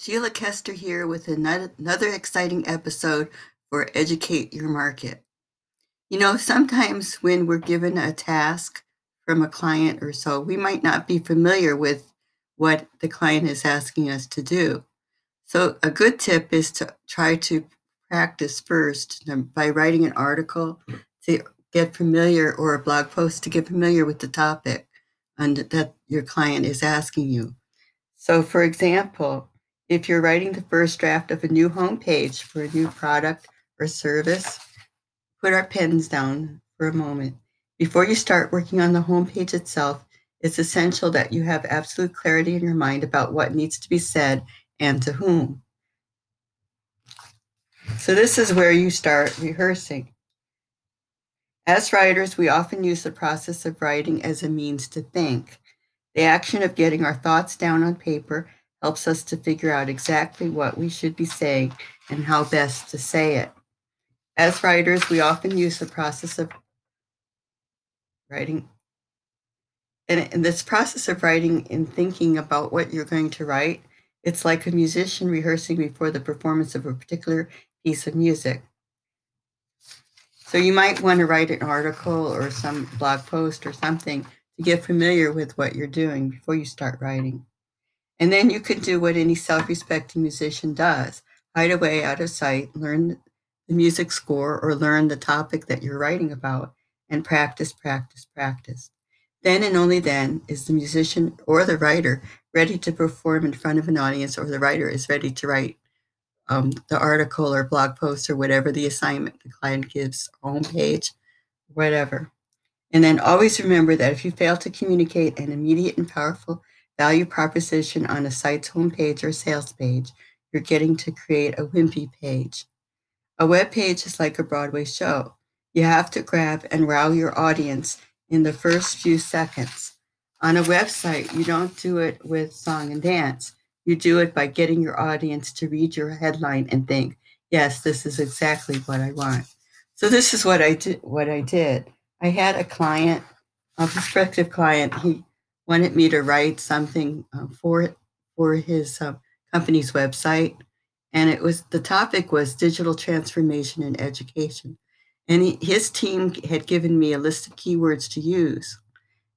Sheila Kester here with another exciting episode for Educate Your Market. You know, sometimes when we're given a task from a client or so, we might not be familiar with what the client is asking us to do. So, a good tip is to try to practice first by writing an article to get familiar or a blog post to get familiar with the topic and that your client is asking you. So, for example, if you're writing the first draft of a new homepage for a new product or service, put our pens down for a moment. Before you start working on the homepage itself, it's essential that you have absolute clarity in your mind about what needs to be said and to whom. So, this is where you start rehearsing. As writers, we often use the process of writing as a means to think. The action of getting our thoughts down on paper helps us to figure out exactly what we should be saying and how best to say it. As writers, we often use the process of writing. And in this process of writing and thinking about what you're going to write, it's like a musician rehearsing before the performance of a particular piece of music. So you might want to write an article or some blog post or something to get familiar with what you're doing before you start writing. And then you can do what any self respecting musician does hide away out of sight, learn the music score, or learn the topic that you're writing about, and practice, practice, practice. Then and only then is the musician or the writer ready to perform in front of an audience, or the writer is ready to write um, the article or blog post or whatever the assignment the client gives, homepage, whatever. And then always remember that if you fail to communicate an immediate and powerful value proposition on a site's homepage or sales page, you're getting to create a wimpy page. A web page is like a Broadway show. You have to grab and wow your audience in the first few seconds. On a website, you don't do it with song and dance. You do it by getting your audience to read your headline and think, yes, this is exactly what I want. So this is what I did what I did. I had a client, a prospective client, he wanted me to write something uh, for for his uh, company's website, and it was the topic was digital transformation in education, and he, his team had given me a list of keywords to use,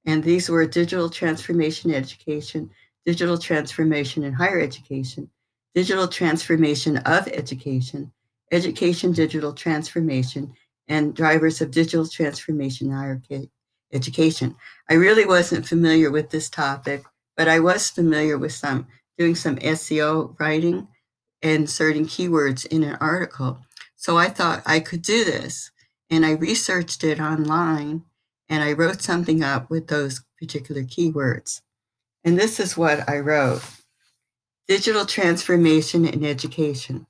and these were digital transformation education, digital transformation in higher education, digital transformation of education, education digital transformation, and drivers of digital transformation in higher education. I really wasn't familiar with this topic, but I was familiar with some doing some SEO writing, and inserting keywords in an article. So I thought I could do this. And I researched it online and I wrote something up with those particular keywords. And this is what I wrote Digital transformation in education.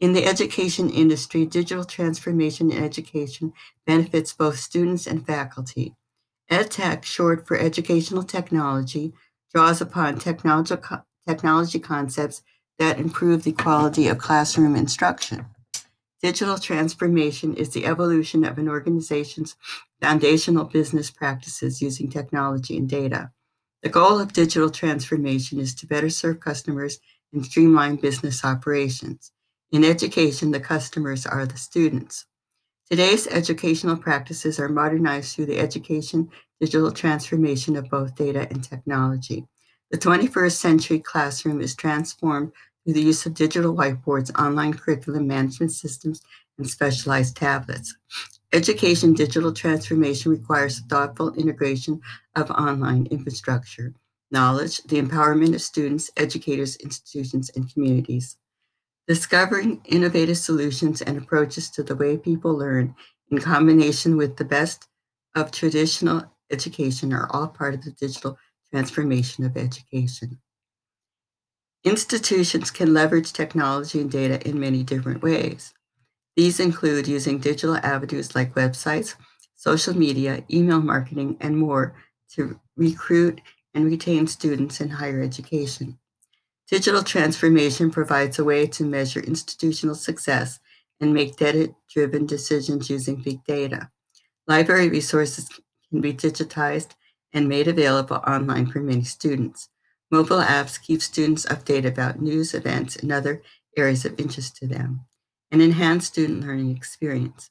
In the education industry, digital transformation in education benefits both students and faculty. EdTech, short for educational technology, draws upon technology, technology concepts that improve the quality of classroom instruction. Digital transformation is the evolution of an organization's foundational business practices using technology and data. The goal of digital transformation is to better serve customers and streamline business operations. In education, the customers are the students. Today's educational practices are modernized through the education digital transformation of both data and technology. The 21st century classroom is transformed through the use of digital whiteboards, online curriculum management systems, and specialized tablets. Education digital transformation requires thoughtful integration of online infrastructure, knowledge, the empowerment of students, educators, institutions, and communities. Discovering innovative solutions and approaches to the way people learn in combination with the best of traditional education are all part of the digital transformation of education. Institutions can leverage technology and data in many different ways. These include using digital avenues like websites, social media, email marketing, and more to recruit and retain students in higher education. Digital transformation provides a way to measure institutional success and make data driven decisions using big data. Library resources can be digitized and made available online for many students. Mobile apps keep students updated about news, events, and other areas of interest to them, and enhance student learning experience.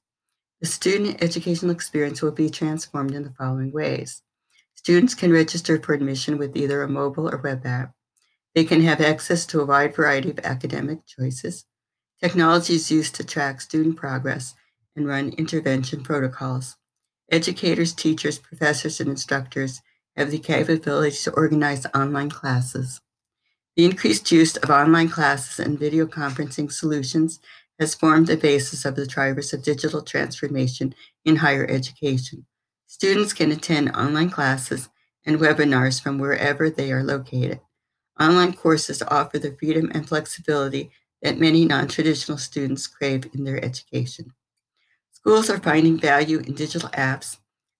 The student educational experience will be transformed in the following ways. Students can register for admission with either a mobile or web app. They can have access to a wide variety of academic choices. Technology is used to track student progress and run intervention protocols. Educators, teachers, professors, and instructors have the capability to organize online classes. The increased use of online classes and video conferencing solutions has formed the basis of the drivers of digital transformation in higher education. Students can attend online classes and webinars from wherever they are located. Online courses offer the freedom and flexibility that many non-traditional students crave in their education. Schools are finding value in digital apps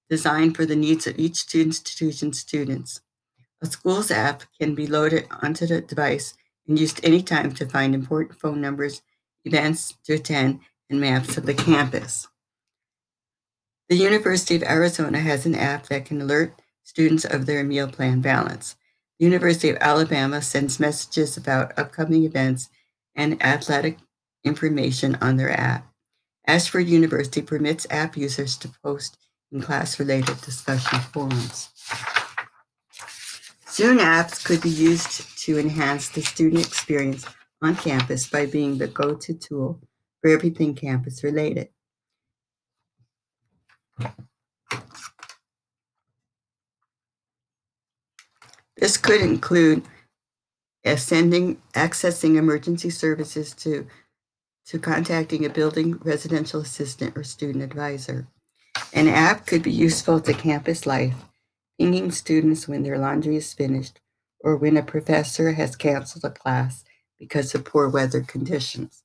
designed for the needs of each institution's students. A school's app can be loaded onto the device and used anytime to find important phone numbers, events to attend, and maps of the campus. The University of Arizona has an app that can alert students of their meal plan balance. University of Alabama sends messages about upcoming events and athletic information on their app. Ashford University permits app users to post in class-related discussion forums. Zoom apps could be used to enhance the student experience on campus by being the go-to tool for everything campus related. This could include sending, accessing emergency services to, to contacting a building residential assistant or student advisor. An app could be useful to campus life, pinging students when their laundry is finished or when a professor has canceled a class because of poor weather conditions.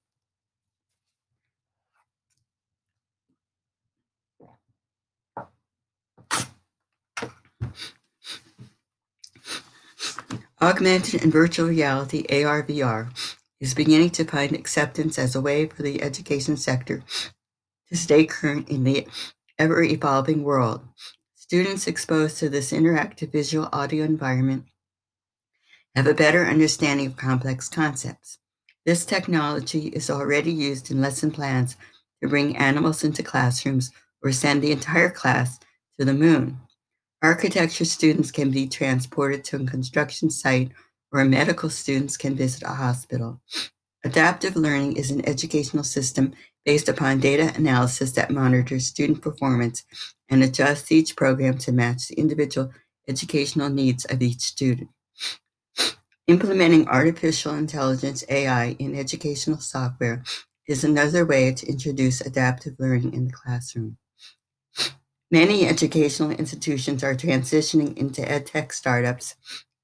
Augmented and virtual reality, AR/VR, is beginning to find acceptance as a way for the education sector to stay current in the ever evolving world. Students exposed to this interactive visual audio environment have a better understanding of complex concepts. This technology is already used in lesson plans to bring animals into classrooms or send the entire class to the moon. Architecture students can be transported to a construction site or medical students can visit a hospital. Adaptive learning is an educational system based upon data analysis that monitors student performance and adjusts each program to match the individual educational needs of each student. Implementing artificial intelligence AI in educational software is another way to introduce adaptive learning in the classroom. Many educational institutions are transitioning into edtech startups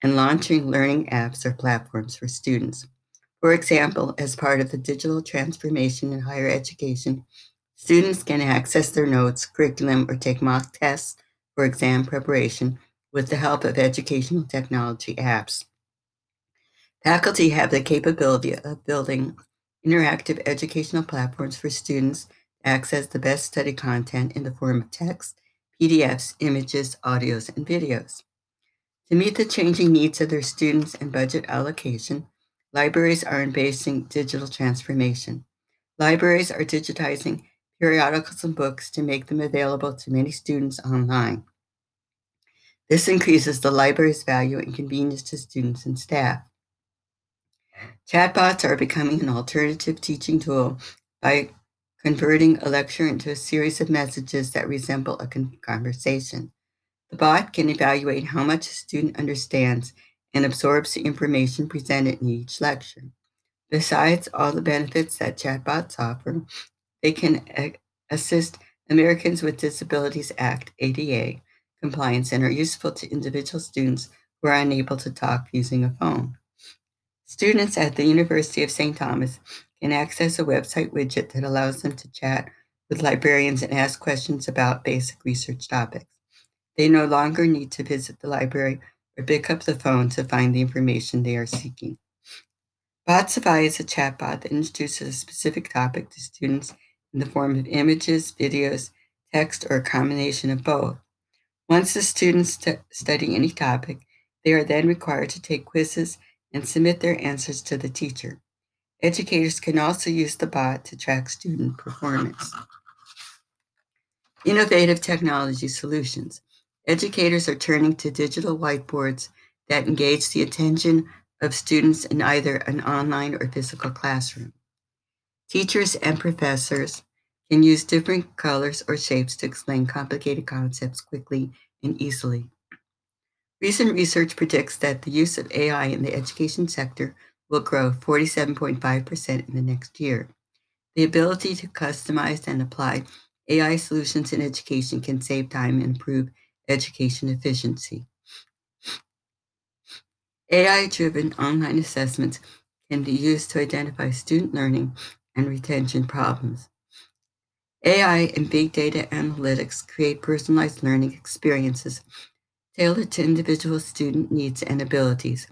and launching learning apps or platforms for students. For example, as part of the digital transformation in higher education, students can access their notes, curriculum, or take mock tests for exam preparation with the help of educational technology apps. Faculty have the capability of building interactive educational platforms for students access the best study content in the form of text, PDFs, images, audios, and videos. To meet the changing needs of their students and budget allocation, libraries are embracing digital transformation. Libraries are digitizing periodicals and books to make them available to many students online. This increases the library's value and convenience to students and staff. Chatbots are becoming an alternative teaching tool by converting a lecture into a series of messages that resemble a conversation. The bot can evaluate how much a student understands and absorbs the information presented in each lecture. Besides all the benefits that chatbots offer, they can assist Americans with Disabilities Act ADA compliance and are useful to individual students who are unable to talk using a phone. Students at the University of St. Thomas can access a website widget that allows them to chat with librarians and ask questions about basic research topics. They no longer need to visit the library or pick up the phone to find the information they are seeking. Botsify is a chatbot that introduces a specific topic to students in the form of images, videos, text, or a combination of both. Once the students st- study any topic, They are then required to take quizzes and submit their answers to the teacher. Educators can also use the bot to track student performance. Innovative technology solutions. Educators are turning to digital whiteboards that engage the attention of students in either an online or physical classroom. Teachers and professors can use different colors or shapes to explain complicated concepts quickly and easily. Recent research predicts that the use of AI in the education sector will grow 47.5% in the next year. The ability to customize and apply AI solutions in education can save time and improve education efficiency. AI driven online assessments can be used to identify student learning and retention problems. AI and big data analytics create personalized learning experiences tailored to individual student needs and abilities.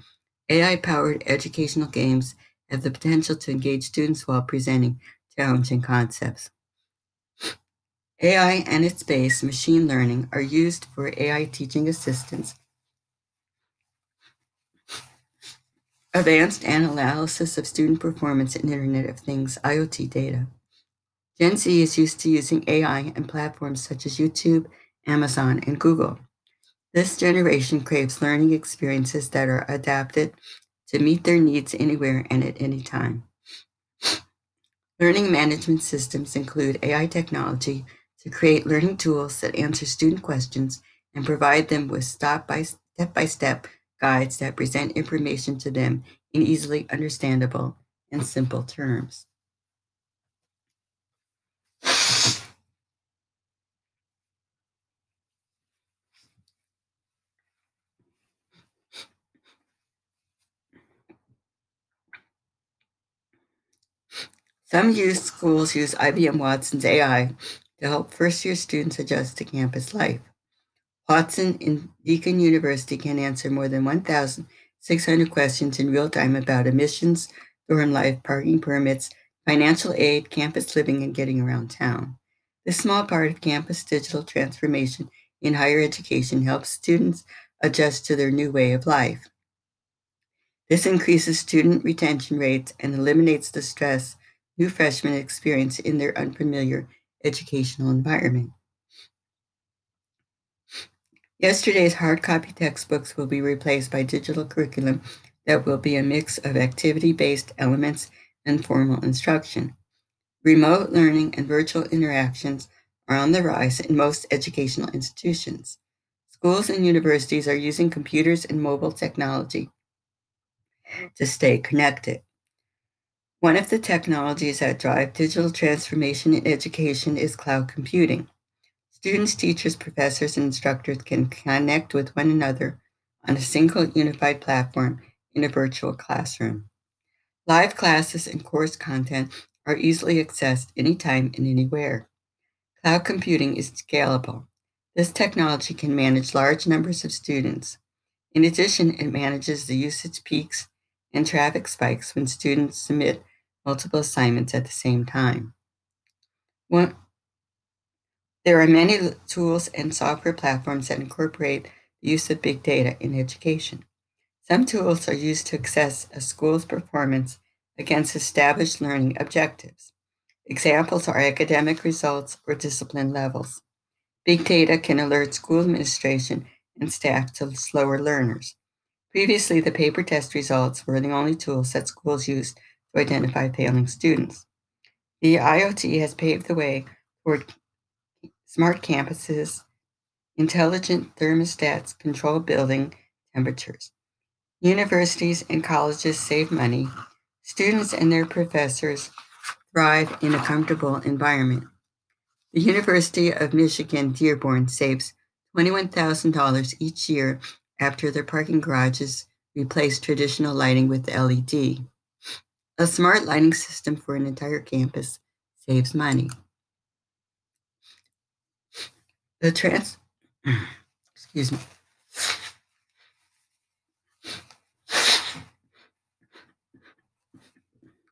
AI powered educational games have the potential to engage students while presenting challenging concepts. AI and its base, machine learning, are used for AI teaching assistance, advanced analysis of student performance in Internet of Things IoT data. Gen Z is used to using AI and platforms such as YouTube, Amazon, and Google. This generation craves learning experiences that are adapted to meet their needs anywhere and at any time. Learning management systems include AI technology to create learning tools that answer student questions and provide them with step by step guides that present information to them in easily understandable and simple terms. Some youth schools use IBM Watson's AI to help first year students adjust to campus life. Watson in Deakin University can answer more than 1,600 questions in real time about admissions, dorm life, parking permits, financial aid, campus living, and getting around town. This small part of campus digital transformation in higher education helps students adjust to their new way of life. This increases student retention rates and eliminates the stress new freshmen experience in their unfamiliar educational environment. Yesterday's hard copy textbooks will be replaced by digital curriculum that will be a mix of activity based elements and formal instruction. Remote learning and virtual interactions are on the rise in most educational institutions. Schools and universities are using computers and mobile technology to stay connected. One of the technologies that drive digital transformation in education is cloud computing. Students, teachers, professors, and instructors can connect with one another on a single unified platform in a virtual classroom. Live classes and course content are easily accessed anytime and anywhere. Cloud computing is scalable. This technology can manage large numbers of students. In addition, it manages the usage peaks and traffic spikes when students submit multiple assignments at the same time. One, there are many tools and software platforms that incorporate the use of big data in education. Some tools are used to assess a school's performance against established learning objectives. Examples are academic results or discipline levels. Big data can alert school administration and staff to slower learners. Previously, the paper test results were the only tools that schools used to identify failing students. The IoT has paved the way toward smart campuses, intelligent thermostats control building temperatures. Universities and colleges save money. Students and their professors thrive in a comfortable environment. The University of Michigan Dearborn saves $21,000 each year after their parking garages replace traditional lighting with LED. A smart lighting system for an entire campus saves money. The trans excuse me.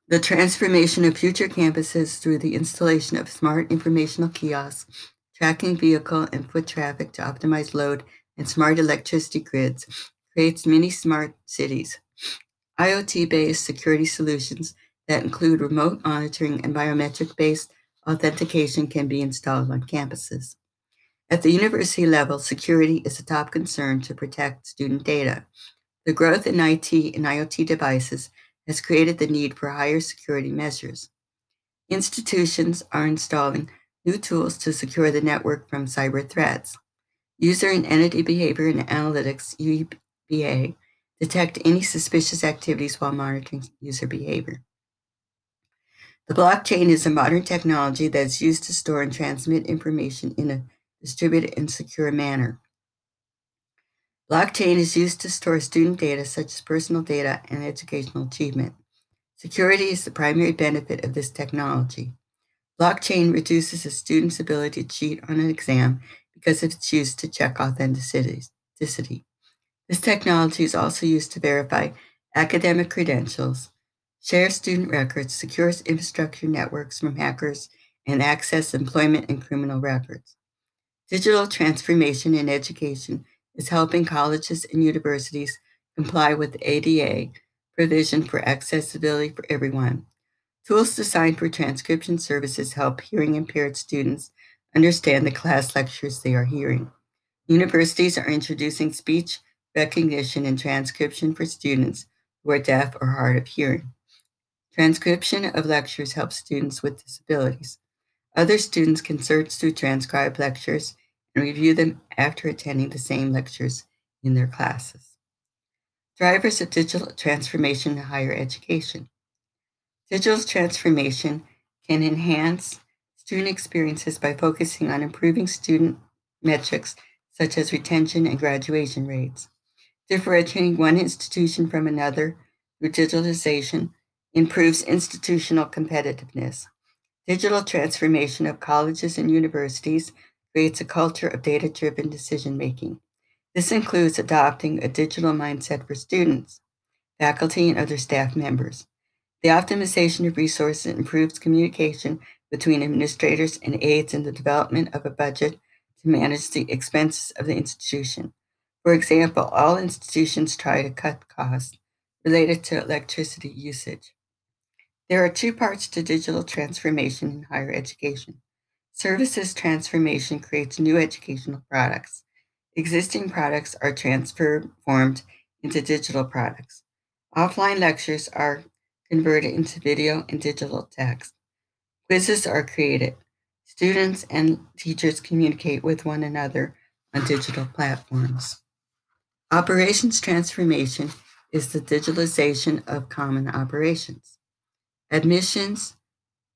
The transformation of future campuses through the installation of smart informational kiosks, tracking vehicle and foot traffic to optimize load, and smart electricity grids creates many smart cities. IoT based security solutions that include remote monitoring and biometric based authentication can be installed on campuses. At the university level, security is a top concern to protect student data. The growth in IT and IoT devices has created the need for higher security measures. Institutions are installing new tools to secure the network from cyber threats. User and Entity Behavior and Analytics, UEBA, detect any suspicious activities while monitoring user behavior. The blockchain is a modern technology that is used to store and transmit information in a distributed and secure manner. Blockchain is used to store student data such as personal data and educational achievement. Security is the primary benefit of this technology. Blockchain reduces a student's ability to cheat on an exam because of its use to check authenticity. This technology is also used to verify academic credentials, share student records, secures infrastructure networks from hackers, and access employment and criminal records. Digital transformation in education is helping colleges and universities comply with ADA provision for accessibility for everyone. Tools designed for transcription services help hearing impaired students understand the class lectures they are hearing. Universities are introducing speech recognition and transcription for students who are deaf or hard of hearing. Transcription of lectures helps students with disabilities. Other students can search through transcribed lectures and review them after attending the same lectures in their classes. Drivers of digital transformation in higher education. Digital transformation can enhance student experiences by focusing on improving student metrics such as retention and graduation rates. Differentiating one institution from another through digitalization improves institutional competitiveness. Digital transformation of colleges and universities creates a culture of data driven decision making. This includes adopting a digital mindset for students, faculty, and other staff members. The optimization of resources improves communication between administrators and aids in the development of a budget to manage the expenses of the institution. For example, all institutions try to cut costs related to electricity usage. There are two parts to digital transformation in higher education. Services transformation creates new educational products. Existing products are transformed into digital products. Offline lectures are converted into video and digital text. Quizzes are created. Students and teachers communicate with one another on digital platforms. Operations transformation is the digitalization of common operations. Admissions,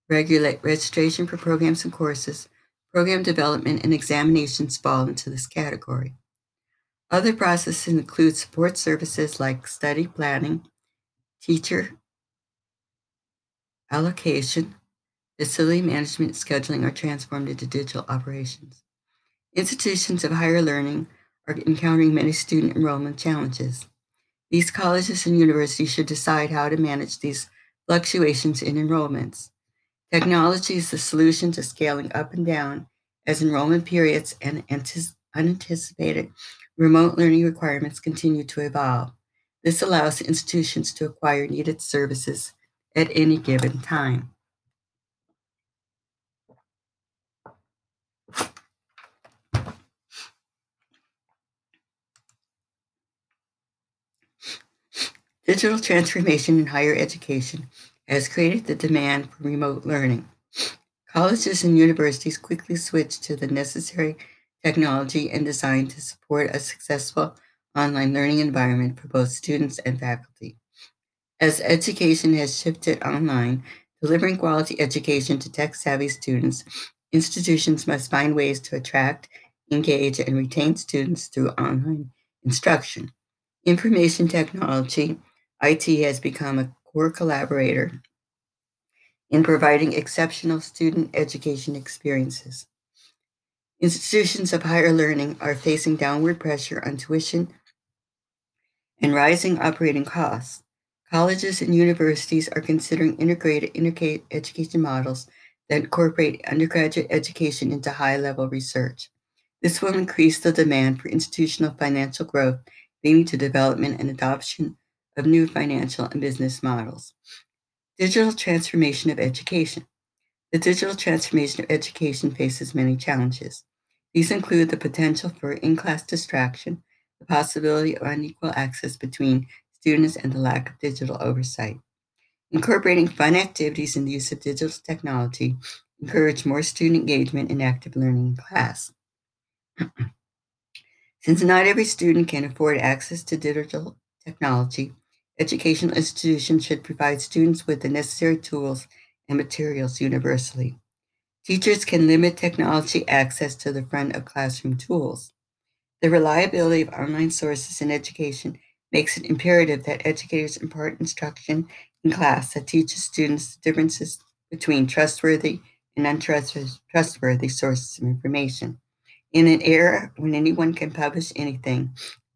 regulate registration for programs and courses, program development, and examinations fall into this category. Other processes include support services like study planning, teacher allocation, facility management, scheduling are transformed into digital operations. Institutions of higher learning are encountering many student enrollment challenges. These colleges and universities should decide how to manage these fluctuations in enrollments. Technology is the solution to scaling up and down as enrollment periods and unanticipated remote learning requirements continue to evolve. This allows institutions to acquire needed services at any given time. Digital transformation in higher education has created the demand for remote learning. Colleges and universities quickly switched to the necessary technology and design to support a successful online learning environment for both students and faculty. As education has shifted online, delivering quality education to tech savvy students, institutions must find ways to attract, engage, and retain students through online instruction. Information technology, IT has become a core collaborator in providing exceptional student education experiences. Institutions of higher learning are facing downward pressure on tuition and rising operating costs. Colleges and universities are considering integrated education models that incorporate undergraduate education into high level research. This will increase the demand for institutional financial growth leading to development and adoption of new financial and business models. Digital transformation of education. The digital transformation of education faces many challenges. These include the potential for in class distraction, the possibility of unequal access between students, and the lack of digital oversight. Incorporating fun activities and the use of digital technology encourage more student engagement and active learning in class. Since not every student can afford access to digital technology, educational institutions should provide students with the necessary tools and materials universally. Teachers can limit technology access to the front of classroom tools. The reliability of online sources in education makes it imperative that educators impart instruction in class that teaches students the differences between trustworthy and untrustworthy sources of information. In an era when anyone can publish anything,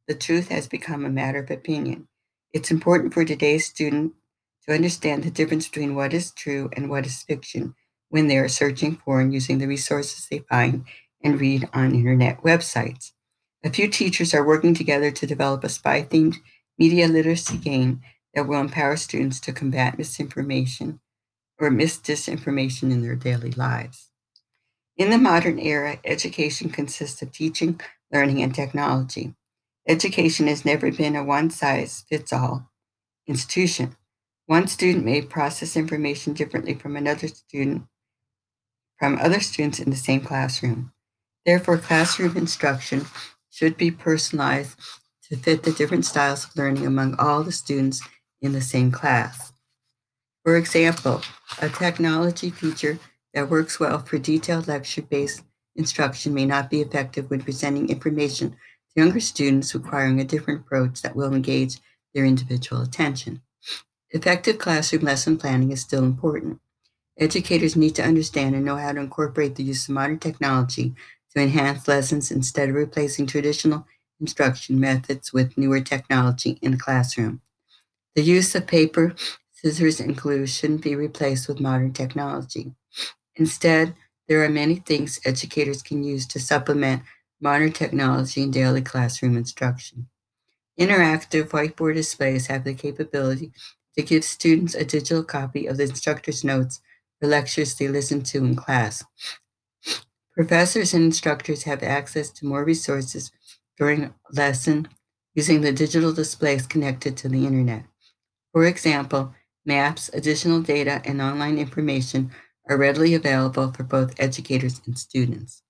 the truth has become a matter of opinion. It's important for today's student to understand the difference between what is true and what is fiction when they are searching for and using the resources they find and read on internet websites. A few teachers are working together to develop a spy themed media literacy game that will empower students to combat misinformation or misdisinformation in their daily lives. In the modern era, education consists of teaching, learning, and technology. Education has never been a one size fits all institution. One student may process information differently from another student from other students in the same classroom. Therefore, classroom instruction should be personalized to fit the different styles of learning among all the students in the same class. For example, a technology feature that works well for detailed lecture based instruction may not be effective when presenting information to younger students requiring a different approach that will engage their individual attention. Effective classroom lesson planning is still important. Educators need to understand and know how to incorporate the use of modern technology to enhance lessons instead of replacing traditional instruction methods with newer technology in the classroom. The use of paper, scissors, and glue shouldn't be replaced with modern technology. Instead, there are many things educators can use to supplement modern technology in daily classroom instruction. Interactive whiteboard displays have the capability to give students a digital copy of the instructor's notes for lectures they listen to in class. Professors and instructors have access to more resources during lesson using the digital displays connected to the internet. For example, maps, additional data, and online information are readily available for both educators and students.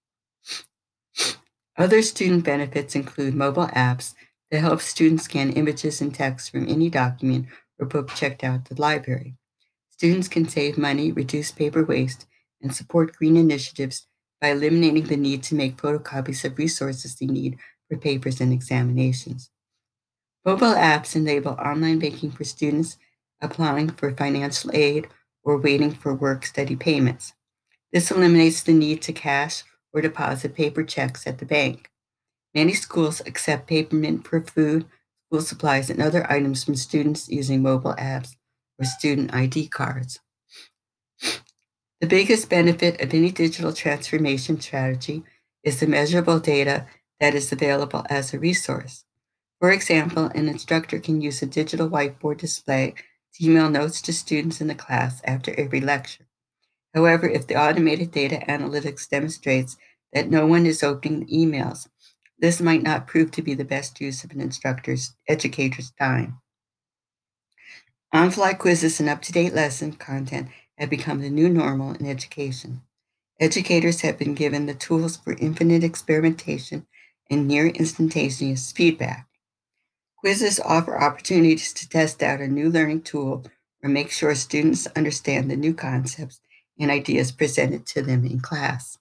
Other student benefits include mobile apps that help students scan images and text from any document or book checked out at the library. Students can save money, reduce paper waste, and support green initiatives by eliminating the need to make photocopies of resources they need for papers and examinations. Mobile apps enable online banking for students applying for financial aid or waiting for work study payments. This eliminates the need to cash or deposit paper checks at the bank. Many schools accept payment for food, school supplies, and other items from students using mobile apps or student ID cards. The biggest benefit of any digital transformation strategy is the measurable data that is available as a resource. For example, an instructor can use a digital whiteboard display to email notes to students in the class after every lecture. However, if the automated data analytics demonstrates that no one is opening the emails, this might not prove to be the best use of an instructor's educator's time. On-fly quizzes and up-to-date lesson content have become the new normal in education. Educators have been given the tools for infinite experimentation and near instantaneous feedback. Quizzes offer opportunities to test out a new learning tool or make sure students understand the new concepts and ideas presented to them in class.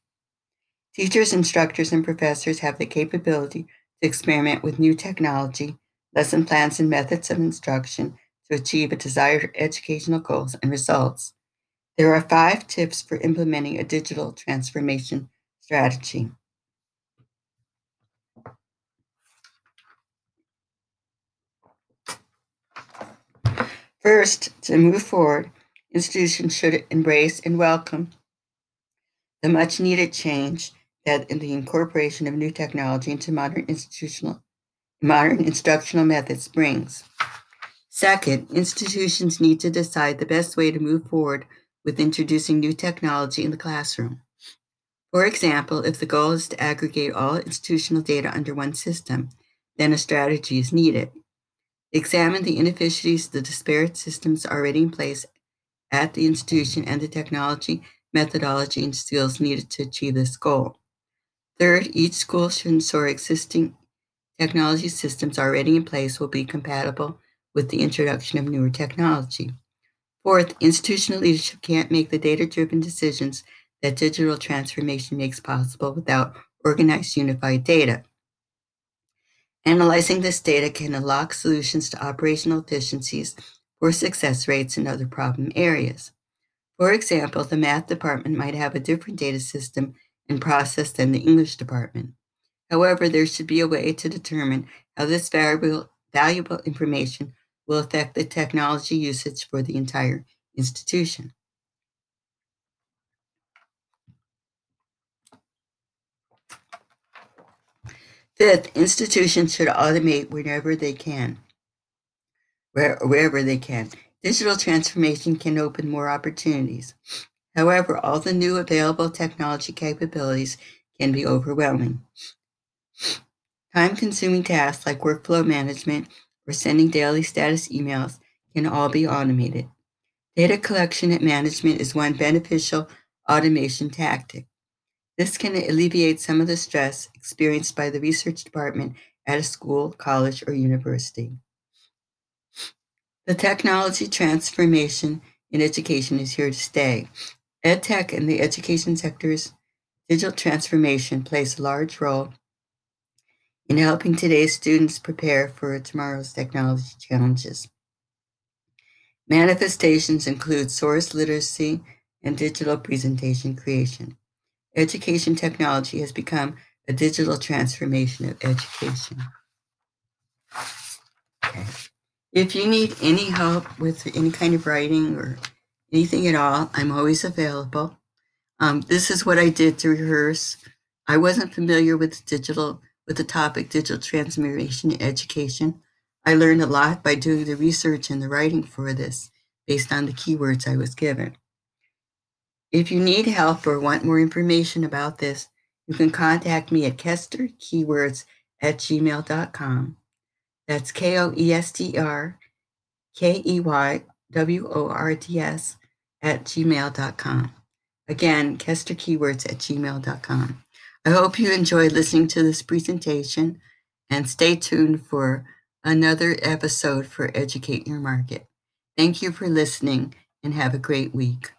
Teachers, instructors, and professors have the capability to experiment with new technology, lesson plans, and methods of instruction to achieve a desired educational goals and results. There are five tips for implementing a digital transformation strategy. First, to move forward, institutions should embrace and welcome the much needed change that in the incorporation of new technology into modern institutional modern instructional methods brings. Second, institutions need to decide the best way to move forward with introducing new technology in the classroom. For example, if the goal is to aggregate all institutional data under one system, then a strategy is needed. Examine the inefficiencies the disparate systems already in place at the institution and the technology, methodology, and skills needed to achieve this goal. Third, each school should ensure existing technology systems already in place will be compatible with the introduction of newer technology. Fourth, institutional leadership can't make the data driven decisions that digital transformation makes possible without organized unified data. Analyzing this data can unlock solutions to operational efficiencies for success rates in other problem areas. For example, the math department might have a different data system and process than the English department. However, there should be a way to determine how this valuable information will affect the technology usage for the entire institution. Fifth, institutions should automate whenever they can, where, wherever they can. Digital transformation can open more opportunities. However, all the new available technology capabilities can be overwhelming. Time consuming tasks like workflow management or sending daily status emails can all be automated. Data collection and management is one beneficial automation tactic. This can alleviate some of the stress experienced by the research department at a school, college, or university. The technology transformation in education is here to stay. EdTech and the education sector's digital transformation plays a large role in helping today's students prepare for tomorrow's technology challenges. Manifestations include source literacy and digital presentation creation education technology has become a digital transformation of education. Okay. If you need any help with any kind of writing or anything at all, I'm always available. Um, this is what I did to rehearse. I wasn't familiar with digital, with the topic digital transformation education. I learned a lot by doing the research and the writing for this based on the keywords I was given. If you need help or want more information about this, you can contact me at kesterkeywords at gmail.com. That's K O E S T R K E Y W O R T S at gmail.com. Again, kesterkeywords at gmail.com. I hope you enjoyed listening to this presentation and stay tuned for another episode for Educate Your Market. Thank you for listening and have a great week.